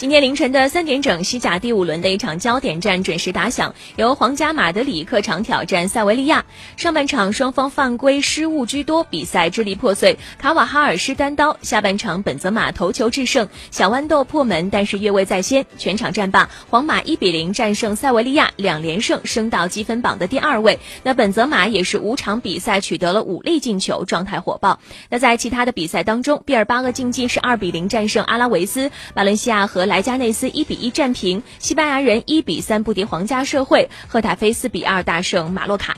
今天凌晨的三点整，西甲第五轮的一场焦点战准时打响，由皇家马德里客场挑战塞维利亚。上半场双方犯规失误居多，比赛支离破碎。卡瓦哈尔施单刀，下半场本泽马头球制胜，小豌豆破门，但是越位在先。全场战罢，皇马一比零战胜塞维利亚，两连胜升到积分榜的第二位。那本泽马也是五场比赛取得了五粒进球，状态火爆。那在其他的比赛当中，毕尔巴鄂竞技是二比零战胜阿拉维斯，巴伦西亚和莱加内斯一比一战平，西班牙人一比三不敌皇家社会，赫塔菲四比二大胜马洛卡。